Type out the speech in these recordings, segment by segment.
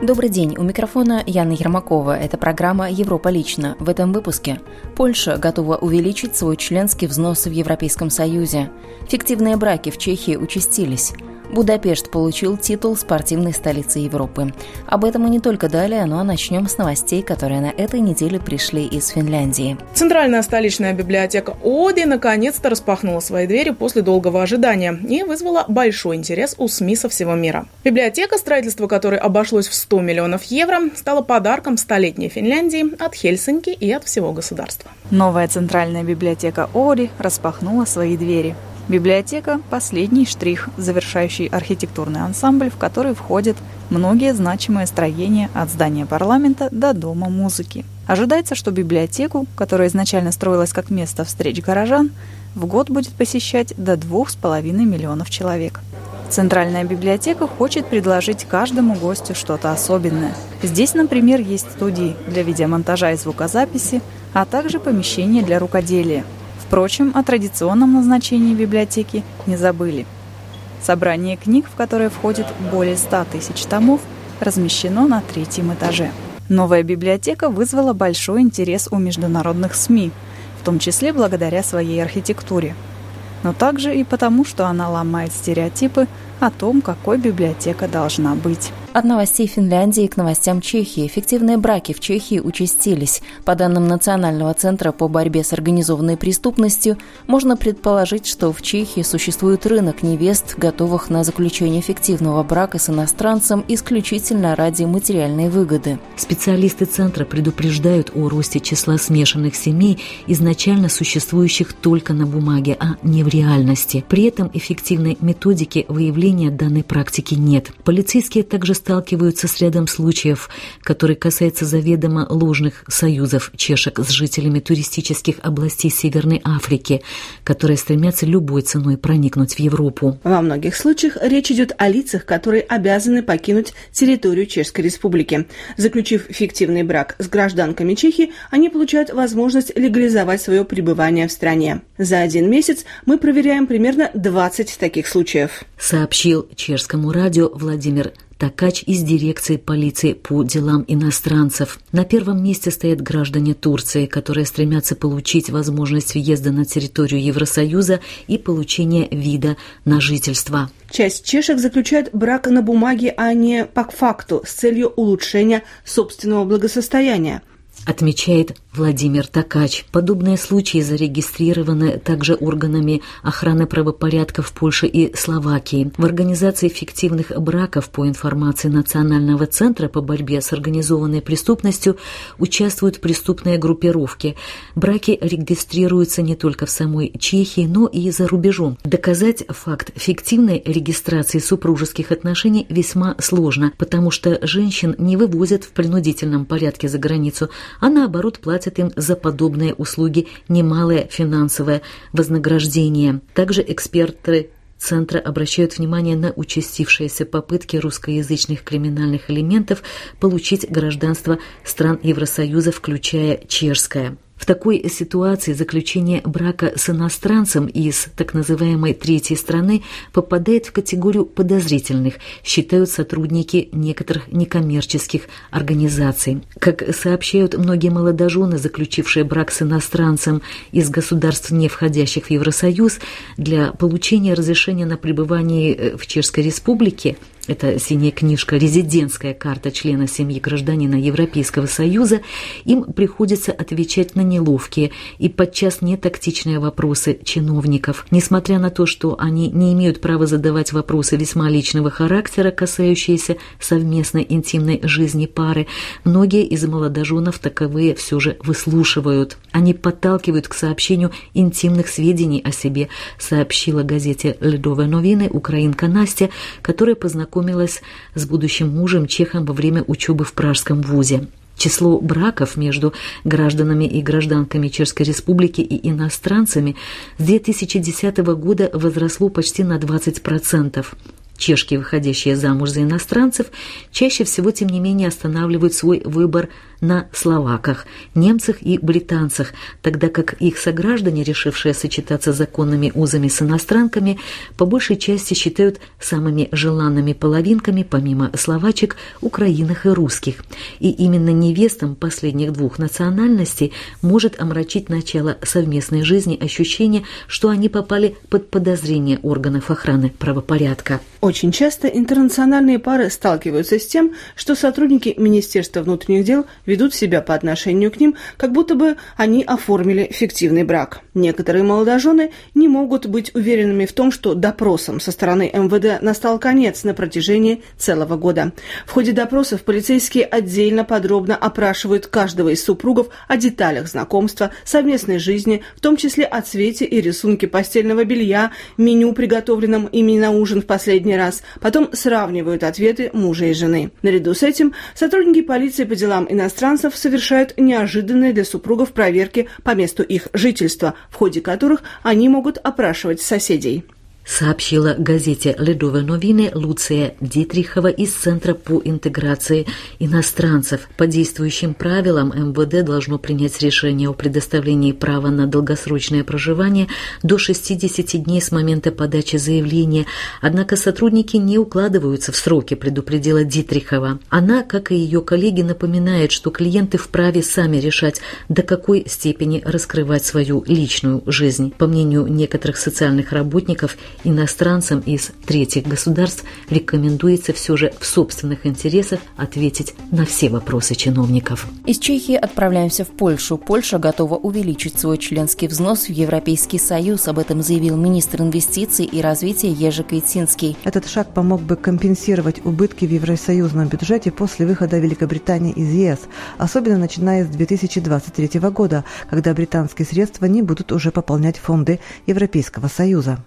Добрый день, у микрофона Яна Ермакова. Это программа «Европа лично». В этом выпуске Польша готова увеличить свой членский взнос в Европейском Союзе. Фиктивные браки в Чехии участились. Будапешт получил титул спортивной столицы Европы. Об этом и не только далее, но начнем с новостей, которые на этой неделе пришли из Финляндии. Центральная столичная библиотека Оди наконец-то распахнула свои двери после долгого ожидания и вызвала большой интерес у СМИ со всего мира. Библиотека, строительство которой обошлось в 100 миллионов евро, стала подарком столетней Финляндии от Хельсинки и от всего государства. Новая центральная библиотека Ори распахнула свои двери. Библиотека – последний штрих, завершающий архитектурный ансамбль, в который входят многие значимые строения от здания парламента до Дома музыки. Ожидается, что библиотеку, которая изначально строилась как место встреч горожан, в год будет посещать до 2,5 миллионов человек. Центральная библиотека хочет предложить каждому гостю что-то особенное. Здесь, например, есть студии для видеомонтажа и звукозаписи, а также помещения для рукоделия. Впрочем, о традиционном назначении библиотеки не забыли. Собрание книг, в которое входит более 100 тысяч томов, размещено на третьем этаже. Новая библиотека вызвала большой интерес у международных СМИ, в том числе благодаря своей архитектуре, но также и потому, что она ломает стереотипы о том, какой библиотека должна быть. От новостей Финляндии к новостям Чехии. Фиктивные браки в Чехии участились. По данным Национального центра по борьбе с организованной преступностью, можно предположить, что в Чехии существует рынок невест, готовых на заключение фиктивного брака с иностранцем исключительно ради материальной выгоды. Специалисты центра предупреждают о росте числа смешанных семей, изначально существующих только на бумаге, а не в реальности. При этом эффективной методики выявления данной практики нет. Полицейские также сталкиваются с рядом случаев, которые касаются заведомо ложных союзов чешек с жителями туристических областей Северной Африки, которые стремятся любой ценой проникнуть в Европу. Во многих случаях речь идет о лицах, которые обязаны покинуть территорию Чешской Республики. Заключив фиктивный брак с гражданками Чехии, они получают возможность легализовать свое пребывание в стране. За один месяц мы проверяем примерно 20 таких случаев. Сообщил чешскому радио Владимир Такач из дирекции полиции по делам иностранцев. На первом месте стоят граждане Турции, которые стремятся получить возможность въезда на территорию Евросоюза и получения вида на жительство. Часть чешек заключает брак на бумаге, а не по факту, с целью улучшения собственного благосостояния отмечает Владимир Такач. Подобные случаи зарегистрированы также органами охраны правопорядка в Польше и Словакии. В организации фиктивных браков по информации Национального центра по борьбе с организованной преступностью участвуют преступные группировки. Браки регистрируются не только в самой Чехии, но и за рубежом. Доказать факт фиктивной регистрации супружеских отношений весьма сложно, потому что женщин не вывозят в принудительном порядке за границу, а наоборот платят им за подобные услуги немалое финансовое вознаграждение. Также эксперты Центра обращают внимание на участившиеся попытки русскоязычных криминальных элементов получить гражданство стран Евросоюза, включая чешское. В такой ситуации заключение брака с иностранцем из так называемой третьей страны попадает в категорию подозрительных, считают сотрудники некоторых некоммерческих организаций. Как сообщают многие молодожены, заключившие брак с иностранцем из государств, не входящих в Евросоюз, для получения разрешения на пребывание в Чешской Республике это синяя книжка «Резидентская карта члена семьи гражданина Европейского Союза», им приходится отвечать на неловкие и подчас нетактичные вопросы чиновников. Несмотря на то, что они не имеют права задавать вопросы весьма личного характера, касающиеся совместной интимной жизни пары, многие из молодоженов таковые все же выслушивают. Они подталкивают к сообщению интимных сведений о себе, сообщила газете «Ледовые новины» украинка Настя, которая познакомилась познакомилась с будущим мужем чехом во время учебы в Пражском вузе. Число браков между гражданами и гражданками Чешской Республики и иностранцами с 2010 года возросло почти на 20%. Чешки, выходящие замуж за иностранцев, чаще всего, тем не менее, останавливают свой выбор на словаках, немцах и британцах, тогда как их сограждане, решившие сочетаться законными узами с иностранками, по большей части считают самыми желанными половинками, помимо словачек, украинах и русских. И именно невестам последних двух национальностей может омрачить начало совместной жизни ощущение, что они попали под подозрение органов охраны правопорядка. Очень часто интернациональные пары сталкиваются с тем, что сотрудники Министерства внутренних дел ведут себя по отношению к ним, как будто бы они оформили фиктивный брак. Некоторые молодожены не могут быть уверенными в том, что допросам со стороны МВД настал конец на протяжении целого года. В ходе допросов полицейские отдельно подробно опрашивают каждого из супругов о деталях знакомства, совместной жизни, в том числе о цвете и рисунке постельного белья, меню, приготовленном ими на ужин в последний раз. Потом сравнивают ответы мужа и жены. Наряду с этим сотрудники полиции по делам иностранцев иностранцев совершают неожиданные для супругов проверки по месту их жительства, в ходе которых они могут опрашивать соседей сообщила газете «Ледовые новины» Луция Дитрихова из Центра по интеграции иностранцев. По действующим правилам МВД должно принять решение о предоставлении права на долгосрочное проживание до 60 дней с момента подачи заявления, однако сотрудники не укладываются в сроки, предупредила Дитрихова. Она, как и ее коллеги, напоминает, что клиенты вправе сами решать, до какой степени раскрывать свою личную жизнь. По мнению некоторых социальных работников, Иностранцам из третьих государств рекомендуется все же в собственных интересах ответить на все вопросы чиновников. Из Чехии отправляемся в Польшу. Польша готова увеличить свой членский взнос в Европейский Союз. Об этом заявил министр инвестиций и развития Ежи Кайтинский. Этот шаг помог бы компенсировать убытки в евросоюзном бюджете после выхода Великобритании из ЕС, особенно начиная с 2023 года, когда британские средства не будут уже пополнять фонды Европейского Союза.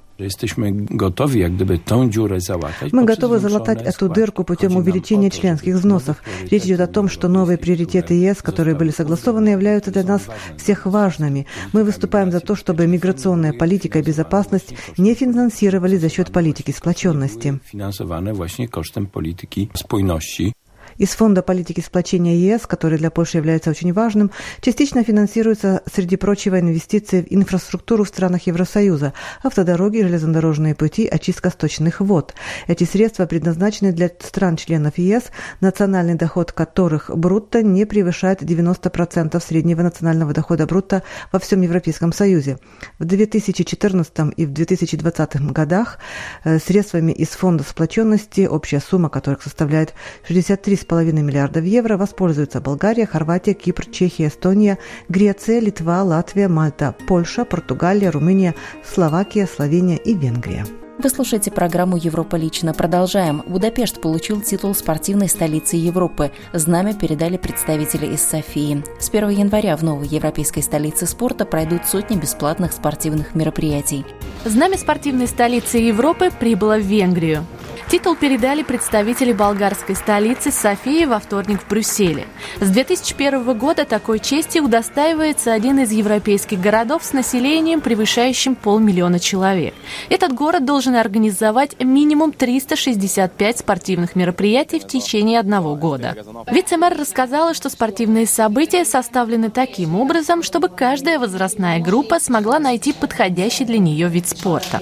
Мы готовы залатать эту дырку путем увеличения членских взносов. Речь идет о том, что новые приоритеты ЕС, которые были согласованы, являются для нас всех важными. Мы выступаем за то, чтобы миграционная политика и безопасность не финансировали за счет политики сплоченности. Финансованы właśnie kosztem polityki spójności. Из Фонда политики сплочения ЕС, который для Польши является очень важным, частично финансируются, среди прочего, инвестиции в инфраструктуру в странах Евросоюза, автодороги, железнодорожные пути, очистка сточных вод. Эти средства предназначены для стран-членов ЕС, национальный доход которых брутто не превышает 90% среднего национального дохода брутто во всем Европейском Союзе. В 2014 и в 2020 годах э, средствами из Фонда сплоченности, общая сумма которых составляет 63 3,5 миллиардов евро воспользуются Болгария, Хорватия, Кипр, Чехия, Эстония, Греция, Литва, Латвия, Мальта, Польша, Португалия, Румыния, Словакия, Словения и Венгрия. Вы слушаете программу «Европа лично». Продолжаем. Будапешт получил титул спортивной столицы Европы. Знамя передали представители из Софии. С 1 января в новой европейской столице спорта пройдут сотни бесплатных спортивных мероприятий. Знамя спортивной столицы Европы прибыло в Венгрию. Титул передали представители болгарской столицы Софии во вторник в Брюсселе. С 2001 года такой чести удостаивается один из европейских городов с населением, превышающим полмиллиона человек. Этот город должен организовать минимум 365 спортивных мероприятий в течение одного года. Вице-мэр рассказала, что спортивные события составлены таким образом, чтобы каждая возрастная группа смогла найти подходящий для нее вид спорта.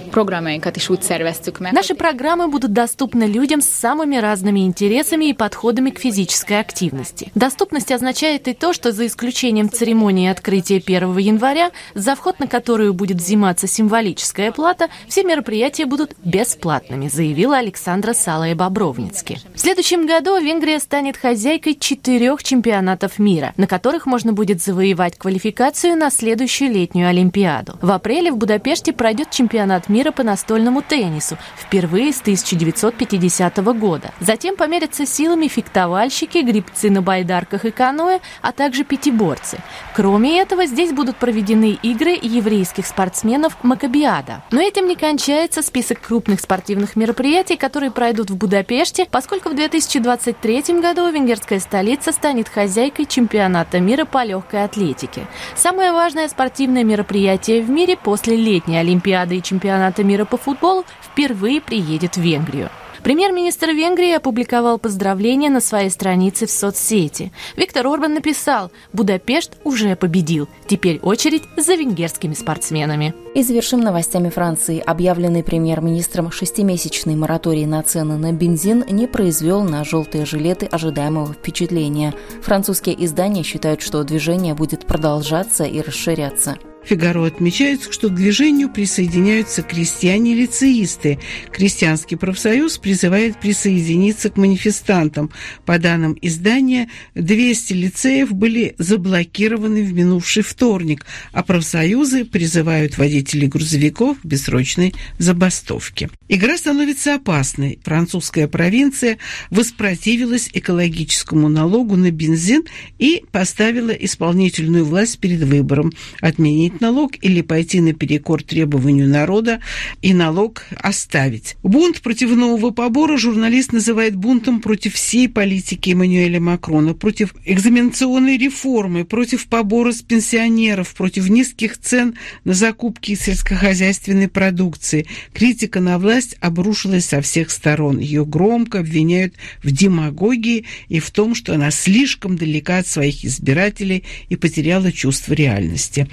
Наши программы будут доступны доступна людям с самыми разными интересами и подходами к физической активности. Доступность означает и то, что за исключением церемонии открытия 1 января, за вход на которую будет взиматься символическая плата, все мероприятия будут бесплатными, заявила Александра Салая-Бобровницки. В следующем году Венгрия станет хозяйкой четырех чемпионатов мира, на которых можно будет завоевать квалификацию на следующую летнюю Олимпиаду. В апреле в Будапеште пройдет чемпионат мира по настольному теннису, впервые с 1900 1950 года. Затем померятся силами фехтовальщики, грибцы на байдарках и каноэ, а также пятиборцы. Кроме этого, здесь будут проведены игры еврейских спортсменов Макабиада. Но этим не кончается список крупных спортивных мероприятий, которые пройдут в Будапеште, поскольку в 2023 году венгерская столица станет хозяйкой чемпионата мира по легкой атлетике. Самое важное спортивное мероприятие в мире после летней Олимпиады и чемпионата мира по футболу впервые приедет в Венгрию. Премьер-министр Венгрии опубликовал поздравления на своей странице в соцсети. Виктор Орбан написал «Будапешт уже победил. Теперь очередь за венгерскими спортсменами». И завершим новостями Франции. Объявленный премьер-министром шестимесячный мораторий на цены на бензин не произвел на желтые жилеты ожидаемого впечатления. Французские издания считают, что движение будет продолжаться и расширяться. Фигаро отмечает, что к движению присоединяются крестьяне-лицеисты. Крестьянский профсоюз призывает присоединиться к манифестантам. По данным издания, 200 лицеев были заблокированы в минувший вторник, а профсоюзы призывают водителей грузовиков к бессрочной забастовке. Игра становится опасной. Французская провинция воспротивилась экологическому налогу на бензин и поставила исполнительную власть перед выбором отменить отменить налог или пойти наперекор требованию народа и налог оставить. Бунт против нового побора журналист называет бунтом против всей политики Эммануэля Макрона, против экзаменационной реформы, против побора с пенсионеров, против низких цен на закупки сельскохозяйственной продукции. Критика на власть обрушилась со всех сторон. Ее громко обвиняют в демагогии и в том, что она слишком далека от своих избирателей и потеряла чувство реальности.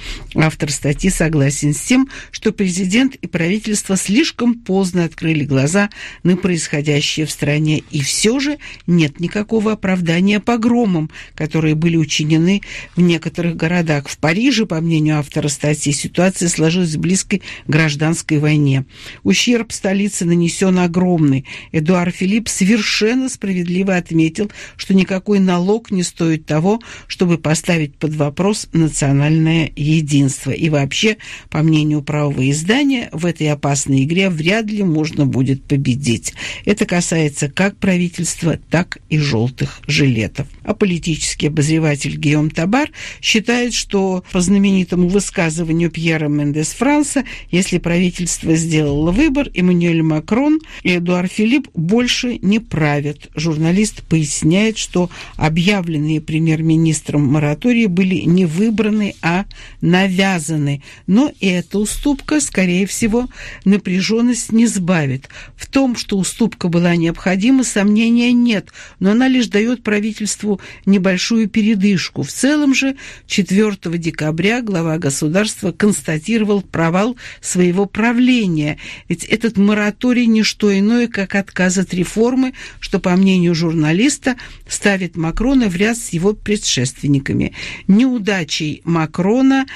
Автор статьи согласен с тем, что президент и правительство слишком поздно открыли глаза на происходящее в стране, и все же нет никакого оправдания погромам, которые были учинены в некоторых городах. В Париже, по мнению автора статьи, ситуация сложилась в близкой гражданской войне. Ущерб столицы нанесен огромный. Эдуард Филипп совершенно справедливо отметил, что никакой налог не стоит того, чтобы поставить под вопрос национальное единство единства. И вообще, по мнению правого издания, в этой опасной игре вряд ли можно будет победить. Это касается как правительства, так и желтых жилетов. А политический обозреватель Гийом Табар считает, что по знаменитому высказыванию Пьера Мендес Франса, если правительство сделало выбор, Эммануэль Макрон и Эдуард Филипп больше не правят. Журналист поясняет, что объявленные премьер-министром моратории были не выбраны, а навязаны связаны, но и эта уступка, скорее всего, напряженность не сбавит. В том, что уступка была необходима, сомнения нет, но она лишь дает правительству небольшую передышку. В целом же 4 декабря глава государства констатировал провал своего правления, ведь этот мораторий не что иное, как отказ от реформы, что, по мнению журналиста, ставит Макрона в ряд с его предшественниками. Неудачей Макрона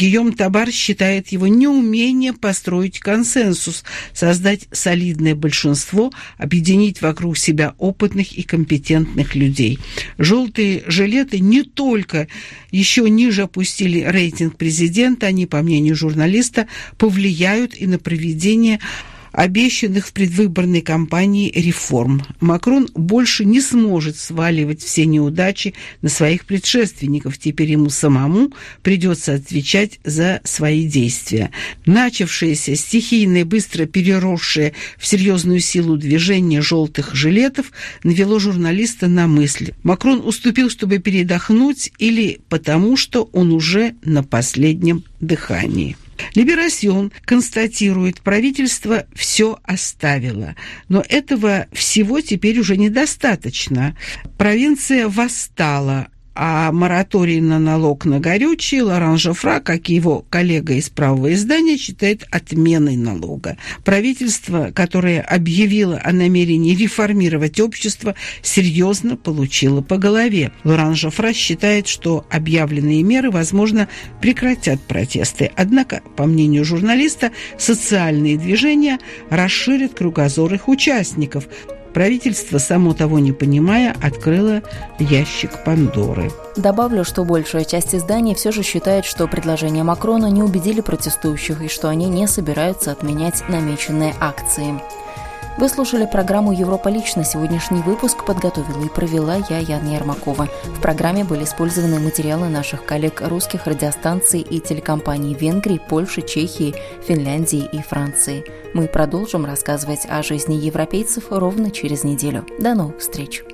Гийом Табар считает его неумение построить консенсус, создать солидное большинство, объединить вокруг себя опытных и компетентных людей. Желтые жилеты не только еще ниже опустили рейтинг президента, они, по мнению журналиста, повлияют и на проведение обещанных в предвыборной кампании реформ. Макрон больше не сможет сваливать все неудачи на своих предшественников. Теперь ему самому придется отвечать за свои действия. Начавшееся стихийное, быстро переросшее в серьезную силу движение желтых жилетов навело журналиста на мысль. Макрон уступил, чтобы передохнуть, или потому, что он уже на последнем дыхании. Либерасьон констатирует, правительство все оставило, но этого всего теперь уже недостаточно. Провинция восстала, а мораторий на налог на горючее Лоран Жофра, как и его коллега из правого издания, считает отменой налога. Правительство, которое объявило о намерении реформировать общество, серьезно получило по голове. Лоран Жофра считает, что объявленные меры, возможно, прекратят протесты. Однако, по мнению журналиста, социальные движения расширят кругозор их участников, Правительство, само того не понимая, открыло ящик Пандоры. Добавлю, что большая часть изданий все же считает, что предложения Макрона не убедили протестующих и что они не собираются отменять намеченные акции. Вы слушали программу «Европа лично». Сегодняшний выпуск подготовила и провела я, Яна Ермакова. В программе были использованы материалы наших коллег русских радиостанций и телекомпаний Венгрии, Польши, Чехии, Финляндии и Франции. Мы продолжим рассказывать о жизни европейцев ровно через неделю. До новых встреч!